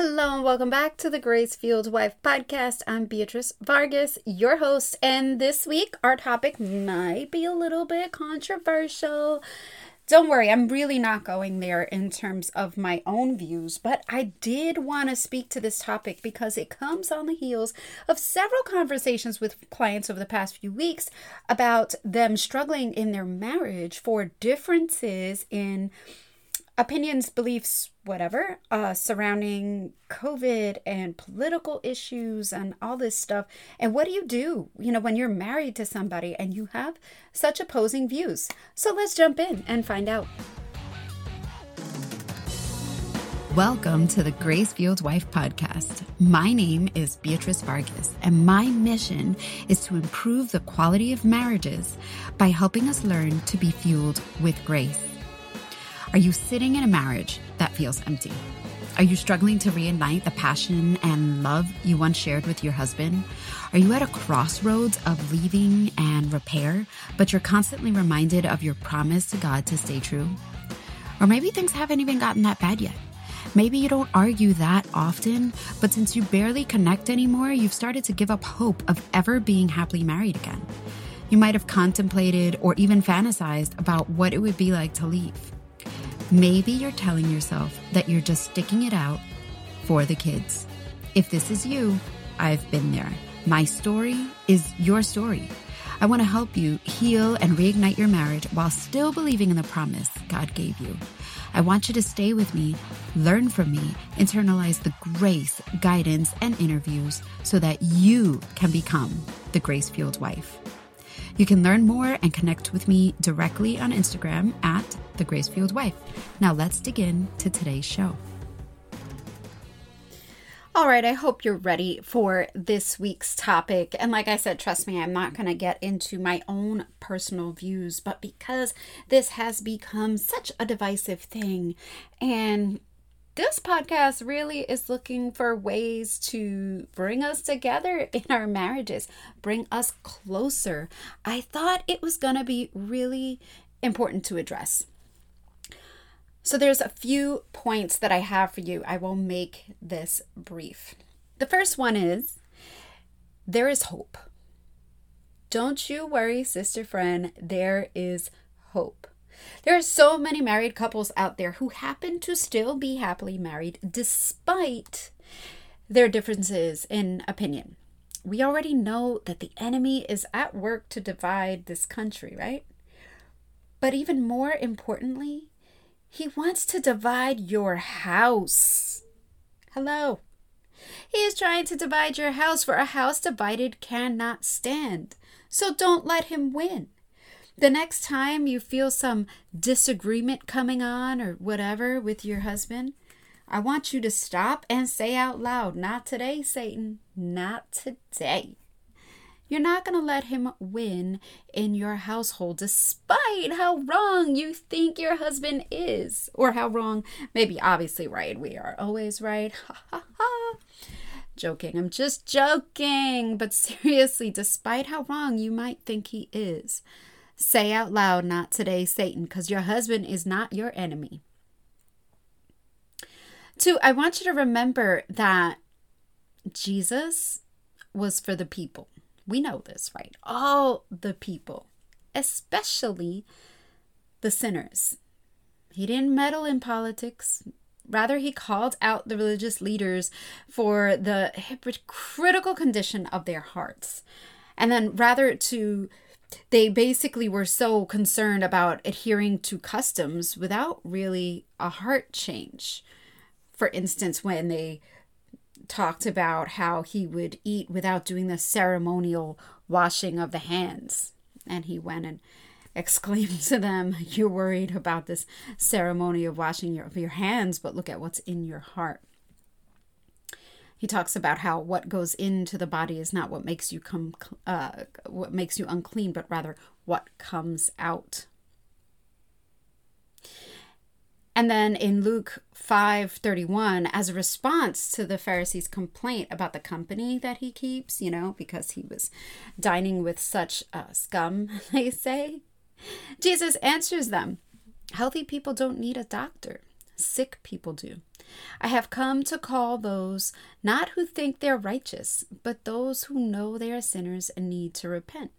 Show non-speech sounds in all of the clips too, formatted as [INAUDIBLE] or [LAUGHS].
Hello and welcome back to the Grace Fueled Wife podcast. I'm Beatriz Vargas, your host, and this week our topic might be a little bit controversial. Don't worry, I'm really not going there in terms of my own views, but I did want to speak to this topic because it comes on the heels of several conversations with clients over the past few weeks about them struggling in their marriage for differences in opinions, beliefs, whatever, uh, surrounding COVID and political issues and all this stuff. And what do you do, you know, when you're married to somebody and you have such opposing views? So let's jump in and find out. Welcome to the Grace Fueled Wife podcast. My name is Beatriz Vargas, and my mission is to improve the quality of marriages by helping us learn to be fueled with grace. Are you sitting in a marriage that feels empty? Are you struggling to reignite the passion and love you once shared with your husband? Are you at a crossroads of leaving and repair, but you're constantly reminded of your promise to God to stay true? Or maybe things haven't even gotten that bad yet. Maybe you don't argue that often, but since you barely connect anymore, you've started to give up hope of ever being happily married again. You might have contemplated or even fantasized about what it would be like to leave. Maybe you're telling yourself that you're just sticking it out for the kids. If this is you, I've been there. My story is your story. I want to help you heal and reignite your marriage while still believing in the promise God gave you. I want you to stay with me, learn from me, internalize the grace, guidance, and interviews so that you can become the grace fueled wife. You can learn more and connect with me directly on Instagram at the Grace Fueled Wife. Now let's dig in to today's show. All right, I hope you're ready for this week's topic. And like I said, trust me, I'm not going to get into my own personal views, but because this has become such a divisive thing and this podcast really is looking for ways to bring us together in our marriages, bring us closer. I thought it was going to be really important to address. So, there's a few points that I have for you. I will make this brief. The first one is there is hope. Don't you worry, sister friend, there is hope. There are so many married couples out there who happen to still be happily married despite their differences in opinion. We already know that the enemy is at work to divide this country, right? But even more importantly, he wants to divide your house. Hello. He is trying to divide your house, for a house divided cannot stand. So don't let him win the next time you feel some disagreement coming on or whatever with your husband, I want you to stop and say out loud, Not today, Satan. Not today. You're not going to let him win in your household despite how wrong you think your husband is. Or how wrong, maybe obviously right. We are always right. Ha ha ha. Joking. I'm just joking. But [LAUGHS] seriously, despite how wrong you might think he is, Say out loud, not today, Satan, because your husband is not your enemy. Two, I want you to remember that Jesus was for the people. We know this, right? All the people, especially the sinners. He didn't meddle in politics. Rather, he called out the religious leaders for the hypocritical condition of their hearts. And then, rather, to they basically were so concerned about adhering to customs without really a heart change. For instance, when they talked about how he would eat without doing the ceremonial washing of the hands. And he went and exclaimed [LAUGHS] to them, You're worried about this ceremony of washing your, of your hands, but look at what's in your heart he talks about how what goes into the body is not what makes you come uh, what makes you unclean but rather what comes out and then in Luke 5:31 as a response to the Pharisees complaint about the company that he keeps, you know, because he was dining with such uh, scum, [LAUGHS] they say, Jesus answers them, healthy people don't need a doctor, sick people do. I have come to call those not who think they're righteous, but those who know they are sinners and need to repent.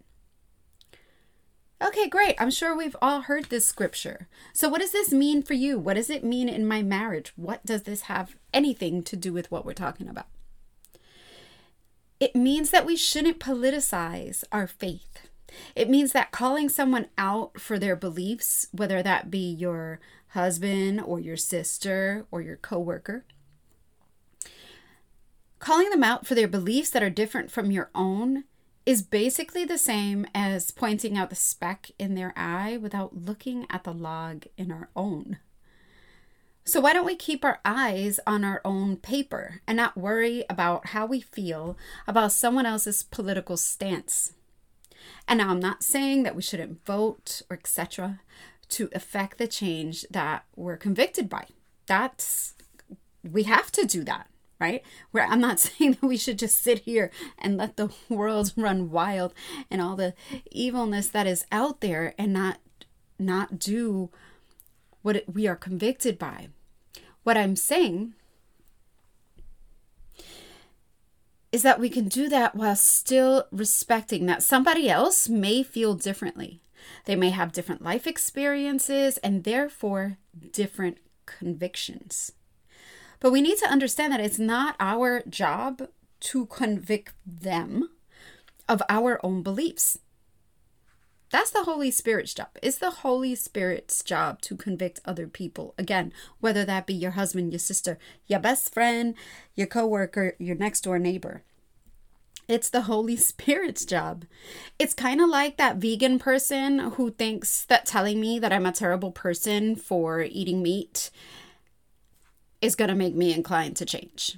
Okay, great. I'm sure we've all heard this scripture. So, what does this mean for you? What does it mean in my marriage? What does this have anything to do with what we're talking about? It means that we shouldn't politicize our faith. It means that calling someone out for their beliefs, whether that be your husband or your sister or your coworker, calling them out for their beliefs that are different from your own is basically the same as pointing out the speck in their eye without looking at the log in our own. So, why don't we keep our eyes on our own paper and not worry about how we feel about someone else's political stance? And now, I'm not saying that we shouldn't vote or etc. to affect the change that we're convicted by. That's, we have to do that right? Where I'm not [LAUGHS] saying that we should just sit here and let the [LAUGHS] world run wild and all the evilness that is out there and not not do what we are convicted by. What I'm saying is that we can do that while still respecting that somebody else may feel differently. They may have different life experiences and therefore different convictions. But we need to understand that it's not our job to convict them of our own beliefs. That's the Holy Spirit's job. It's the Holy Spirit's job to convict other people. Again, whether that be your husband, your sister, your best friend, your coworker, your next door neighbor. It's the Holy [LAUGHS] Spirit's job. It's kind of like that vegan person who thinks that telling me that I'm a terrible person for eating meat is going to make me inclined to change.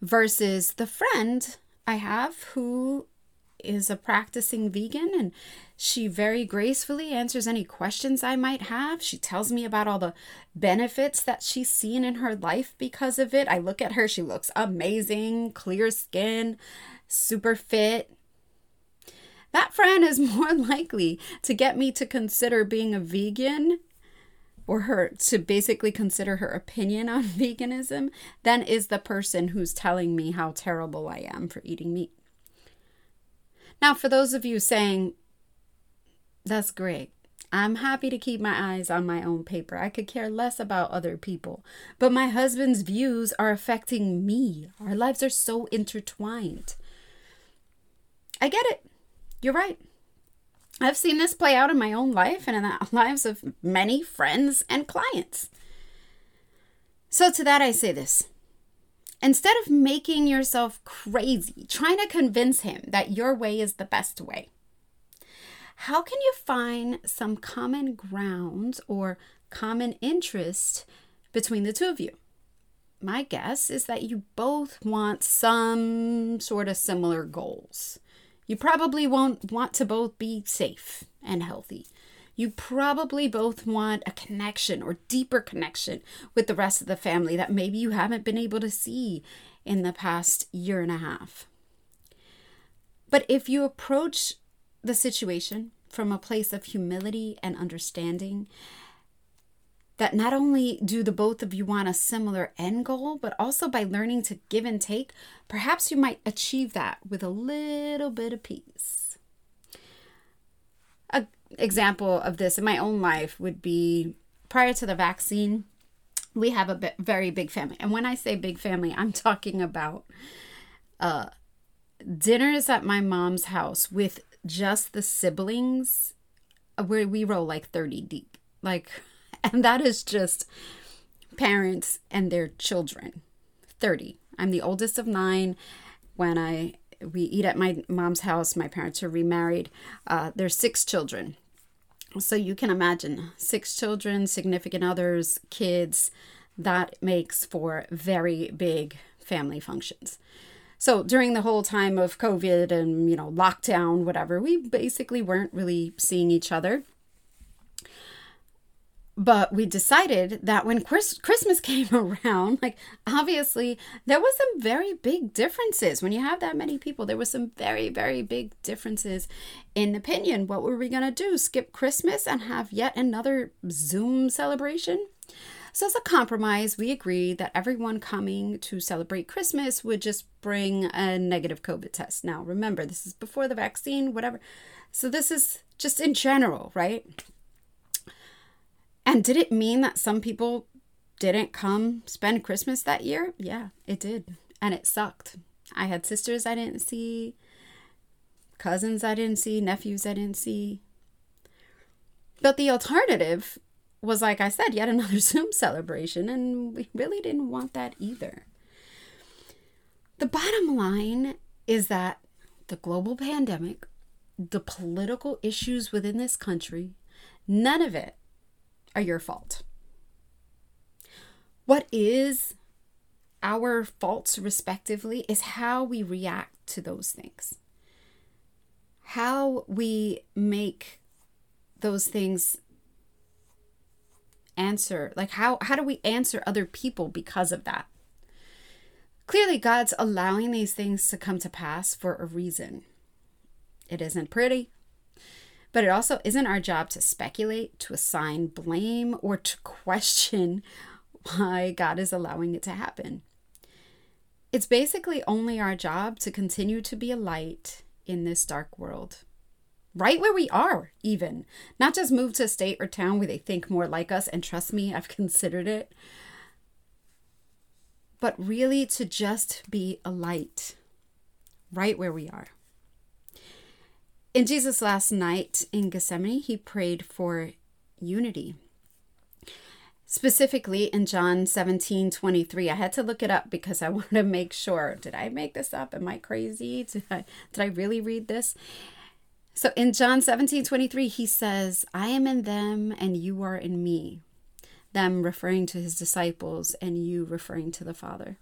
Versus the friend I have who is a practicing vegan and she very gracefully answers any questions I might have. She tells me about all the benefits that she's seen in her life because of it. I look at her, she looks amazing, clear skin, super fit. That friend is [LAUGHS] more likely to get me to consider being a vegan or her to basically consider her opinion on [LAUGHS] veganism than is the person who's telling me how terrible I am for eating meat. Now, for those of you saying, that's great. I'm happy to keep my eyes on my own paper. I could care less about other people. But my husband's views are affecting me. Our lives are so intertwined. I get it. You're right. I've seen this play out in my own life and in the [LAUGHS] lives of many friends and clients. So, to that, I say this instead of making yourself crazy, trying to convince him that your way is the best way, how can you find some common ground or common interest between the two of you? My guess is that you both want some sort of similar goals. You probably won't want to both be safe and healthy. You probably both want a connection or deeper connection with the rest of the family that maybe you haven't been able to see in the past year and a half. But if you approach the situation from a place of humility and understanding that not only do the both of you want a similar end goal, but also by learning to give and take, perhaps you might achieve that with a little bit of peace. An example of this in my own life would be prior to the vaccine, we have a very big family. And when I say big family, I'm [LAUGHS] talking about uh, dinners at my mom's house with just the siblings, where we roll like 30 deep. Like, [LAUGHS] and that is just parents and their children 30 i'm the oldest of nine. When i we eat at my mom's house my parents are remarried uh, there's six children. So you can imagine six children significant others kids that makes for very big family functions. So during the whole time of covid and you know lockdown whatever we basically weren't really seeing each other but we decided that when Chris- Christmas [LAUGHS] came around, like obviously there was some very big differences when you have that many people. There was some very very big differences in opinion. What were we gonna do? Skip Christmas and have yet another Zoom celebration? So, as a compromise, we agreed that everyone coming to celebrate Christmas would just bring a negative COVID test. Now, remember, this is before the vaccine, whatever. So, this is just in general, right? And did it mean that some people didn't come spend Christmas that year? Yeah, it did. And it sucked. I had sisters I didn't see, cousins I didn't see, nephews I didn't see. But the alternative was, like I said, yet another [LAUGHS] Zoom celebration, and we really didn't want that either. The bottom line is that the global pandemic, the political issues within this country, none of it are your fault. What is our faults, respectively, is how we react to those things, how we make those things answer like how how do we answer other people because of that? Clearly god's allowing these things to come to pass for a reason. It isn't pretty but it also isn't our job to speculate to assign blame or to question why god is allowing it to happen it's basically only our job to continue to be a light in this dark world right where we are, even. Not just move to a state or town where they think more like us. And trust me, I've [LAUGHS] considered it. But really to just be a light right where we are. In Jesus' last night in Gethsemane, he prayed for unity. Specifically in John 17 23. I had to look it up because I [LAUGHS] wanted to make sure. Did I make this up? Am I crazy? [LAUGHS] Did I, did I really read this? So in John 17 23, he says, I am in them and you are in me. Them referring to his disciples and you referring to the Father.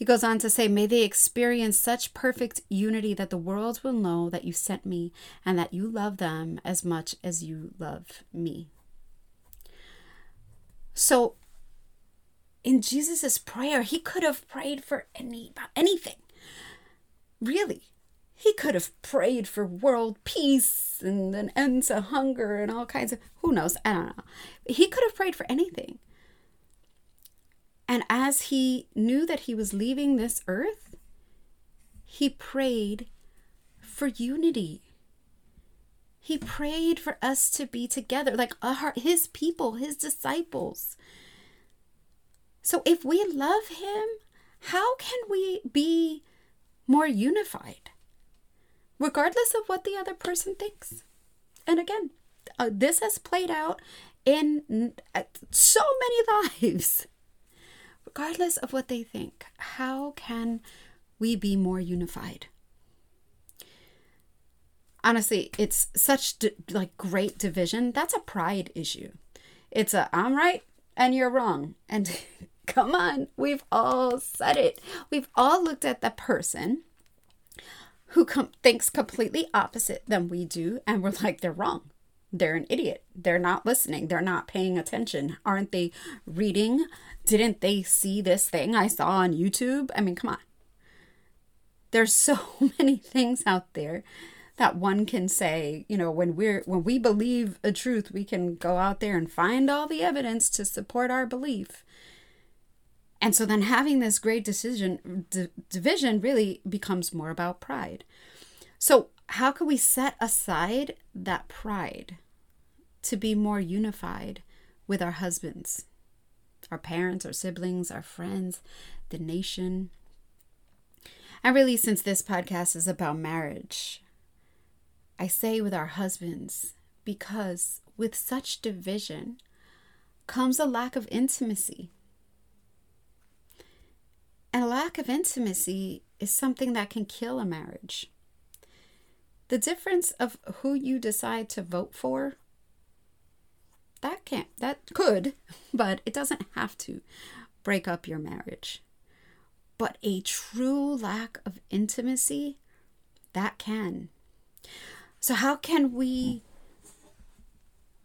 He goes on to say, May they experience such perfect unity that the world will know that you sent me and that you love them as much as you love me. So in Jesus' prayer, he could have prayed for any anything. Really. He could have prayed for world peace and an end to hunger and all kinds of, who knows? I don't know. He could have prayed for anything. And as he knew that he was leaving this earth, he prayed for unity. He prayed for us to be together, like his people, his disciples. So if we love him, how can we be more unified? regardless of what the other person thinks. And again, uh, this has played out in uh, so many [LAUGHS] lives. Regardless of what they think, how can we be more unified? Honestly, it's such like great division. That's a pride issue. It's a I'm right and you're wrong. And [LAUGHS] come on, we've all said it. We've all looked at the person who com- thinks completely opposite than we do and we're like they're wrong they're an idiot. They're not listening. They're not paying attention. Aren't they reading? Didn't they see this thing i saw on youtube? I mean come on. There's so [LAUGHS] many things out there that one can say you know when we're when we believe a truth we can go out there and find all the evidence to support our belief. And so then having this great decision d- division really becomes more about pride. So how can we set aside that pride to be more unified with our husbands, our parents, our siblings, our friends, the nation? And really, since this podcast is about marriage, I say with our husbands, because with such division comes a lack of intimacy and a lack of intimacy is something that can kill a marriage. The difference of who you decide to vote for, that can't, that could, [LAUGHS] but it doesn't have to break up your marriage. But a true lack of intimacy, that can. So, how can we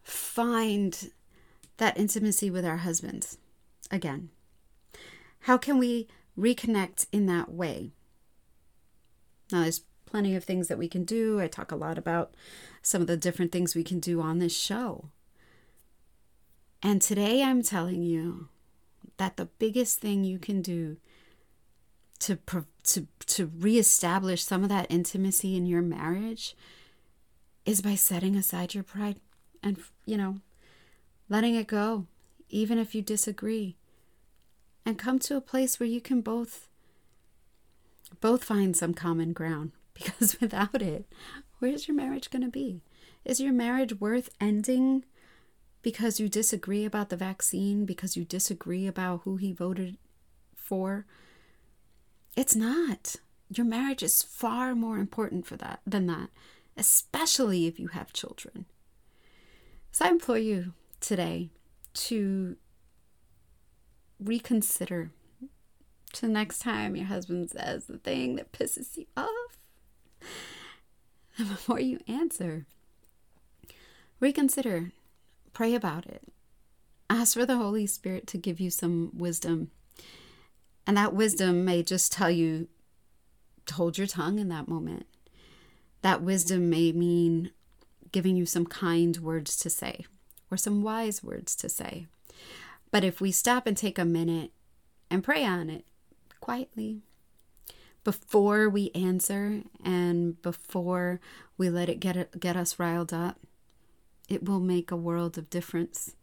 find that intimacy with our husbands again? How can we reconnect in that way. Now, there's plenty of things that we can do. I talk a lot about some of the different things we can do on this show. And today I'm telling you that the biggest thing you can do to to to reestablish some of that intimacy in your marriage is by setting aside your pride and you know letting it go even if you disagree and come to a place where you can both both find some common ground because [LAUGHS] without it where's your marriage going to be? Is your marriage worth ending because you disagree about the vaccine because you disagree about who he voted for? It's not. Your marriage is far more important for that than that especially if you have children. So i implore you today to reconsider to next time your husband says the thing that pisses you off. And [LAUGHS] before you answer, reconsider, pray about it. Ask for the Holy Spirit to give you some wisdom. And that wisdom may just tell you to hold your tongue in that moment. That wisdom may mean giving you some kind words to say or some wise words to say. But if we stop and take a minute and pray on it quietly before we answer and before we let it get get us riled up, it will make a world of difference.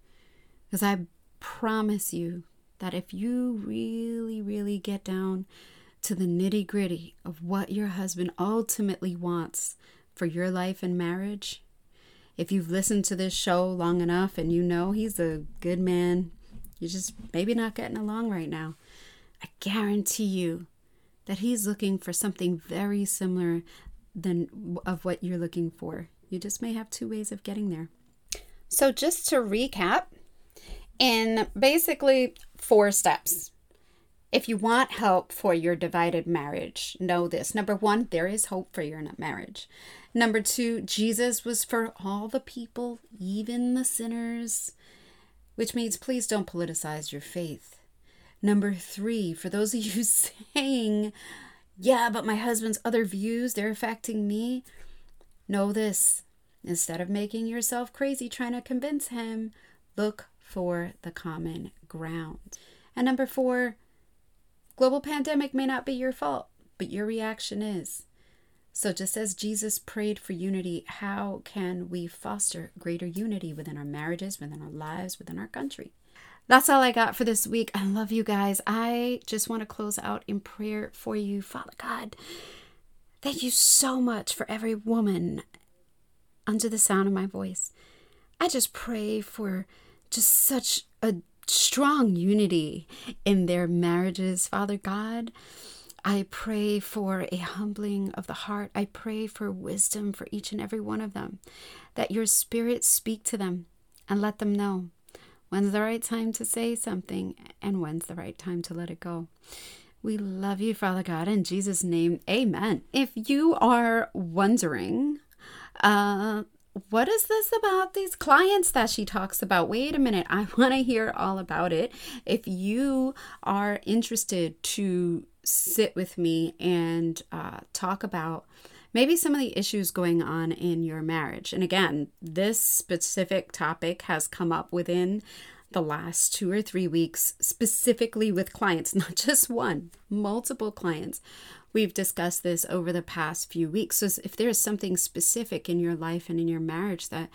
Because I promise you that if you really, really get down to the nitty gritty of what your husband ultimately wants for your life and marriage, if you've listened to this show long enough and you know he's a good man, you're just maybe not getting along right now. I guarantee you that he's looking for something very similar than of what you're looking for. You just may have two ways of getting there. So just to recap, in basically four steps. If you want help for your divided marriage, know this. Number one, there is hope for your marriage. Number two, Jesus was for all the people, even the sinners, which means please don't politicize your faith. Number three, for those of you [LAUGHS] saying, yeah, but my husband's other views, they're affecting me, know this. Instead of making yourself crazy trying to convince him, look for the common ground. And number four, Global pandemic may not be your fault, but your reaction is. So, just as Jesus prayed for unity, how can we foster greater unity within our marriages, within our lives, within our country? That's all I got for this week. I love you guys. I just want to close out in prayer for you. Father God, thank you so much for every woman under the sound of my voice. I just pray for just such a strong unity in their marriages, Father God. I pray for a humbling of the heart. I pray for wisdom for each and every one of them, that your spirit speak to them and let them know when's the right time to say something and when's the right time to let it go. We love you, Father God, in Jesus' name. Amen. If you are wondering, uh, what is this about these clients that she talks about? Wait a minute, I [LAUGHS] want to hear all about it. If you are interested to sit with me and uh, talk about maybe some of the issues going on in your marriage, and again, this specific topic has come up within the last two or three weeks, specifically with clients, [LAUGHS] not just one, multiple clients We've discussed this over the past few weeks. So, if there's something specific in your life and in your marriage that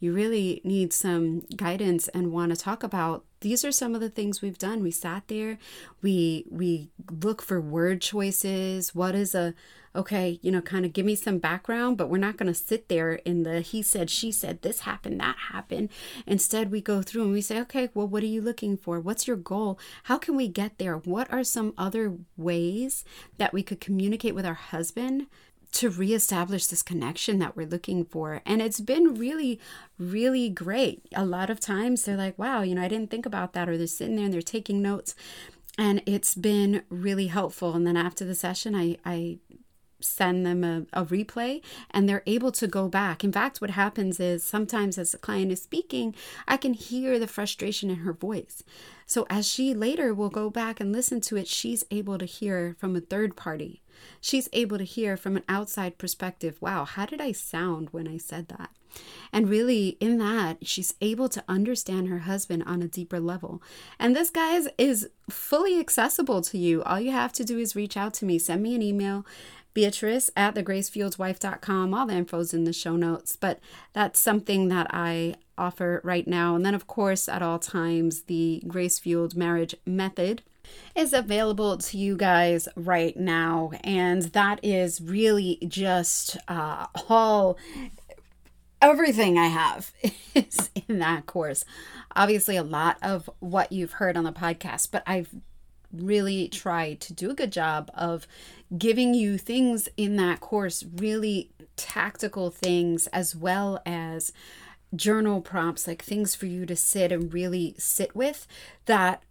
you really need some guidance and want to talk about these are some of the things we've done. We sat there we we look for word choices what is a okay you know kind of give me some background but we're not going to sit there in the he said she said this happened that happened. Instead we go through and we say okay well what are you looking for? What's your goal? How can we get there? What are some other ways that we could communicate with our husband to reestablish this connection that we're looking for. And it's been really, really great. A lot of times they're like, wow, you know, I didn't think about that. Or they're sitting there and they're taking notes. And it's been really helpful. And then after the session, I, I send them a, a, replay and they're able to go back. In fact, what happens is sometimes as the client is speaking, I can hear the frustration in her voice. So as she later will go back and listen to it, she's able to hear from a third party. She's able to hear from an outside perspective wow, how did I sound when I said that? And really, in that, she's able to understand her husband on a deeper level. And this, guys, is fully accessible to you. All you have to do is reach out to me, send me an email, Beatriz at thegracefueledwife.com. All the info's in the show notes, but that's something that I offer right now. And then, of course, at all times, the Grace Fueled Marriage Method is available to you guys right now. And that is really just uh, all everything I have [LAUGHS] is in that course. Obviously, a lot of what you've heard on the podcast, but I've really try to do a good job of giving you things in that course, really tactical things, as well as journal prompts, like things for you to sit and really sit with that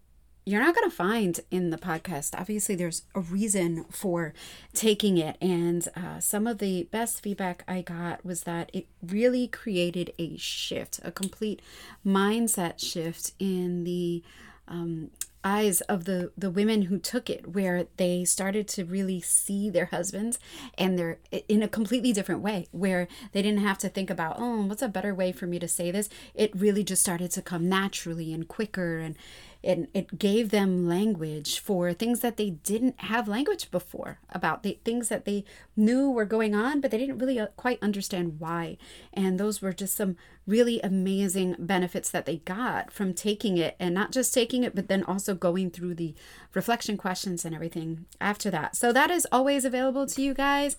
you're not going to find in the podcast. Obviously, there's a reason for taking it. And uh, some of the best feedback I got was that it really created a shift, a complete mindset shift in the um, eyes of the the women who took it where they started to really see their husbands and they're in a completely different way where they didn't have to think about oh what's a better way for me to say this? It really just started to come naturally and quicker and and it gave them language for things that they didn't have language before about the things that they knew were going on but they didn't really uh, quite understand why. And those were just some really amazing benefits that they got from taking it and not just taking it but then also going through the reflection questions and everything after that. So that is always available to you guys.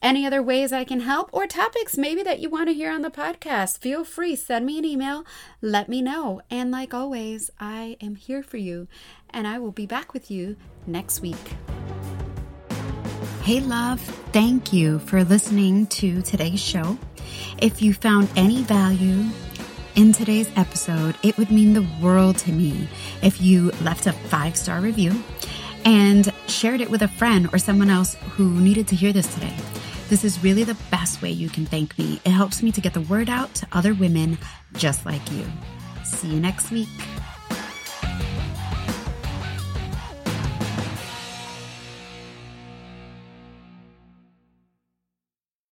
Any other ways i can help or topics maybe that you want to hear on the podcast feel free send me an email. Let me know. And like always i am here for you, and I will be back with you next week. Hey, love, thank you for listening to today's show. If you found any value in today's episode, it would mean the world to me if you left a five star review and shared it with a friend or someone else who needed to hear this today. This is really the best way you can thank me. It helps me to get the word out to other women just like you. See you next week.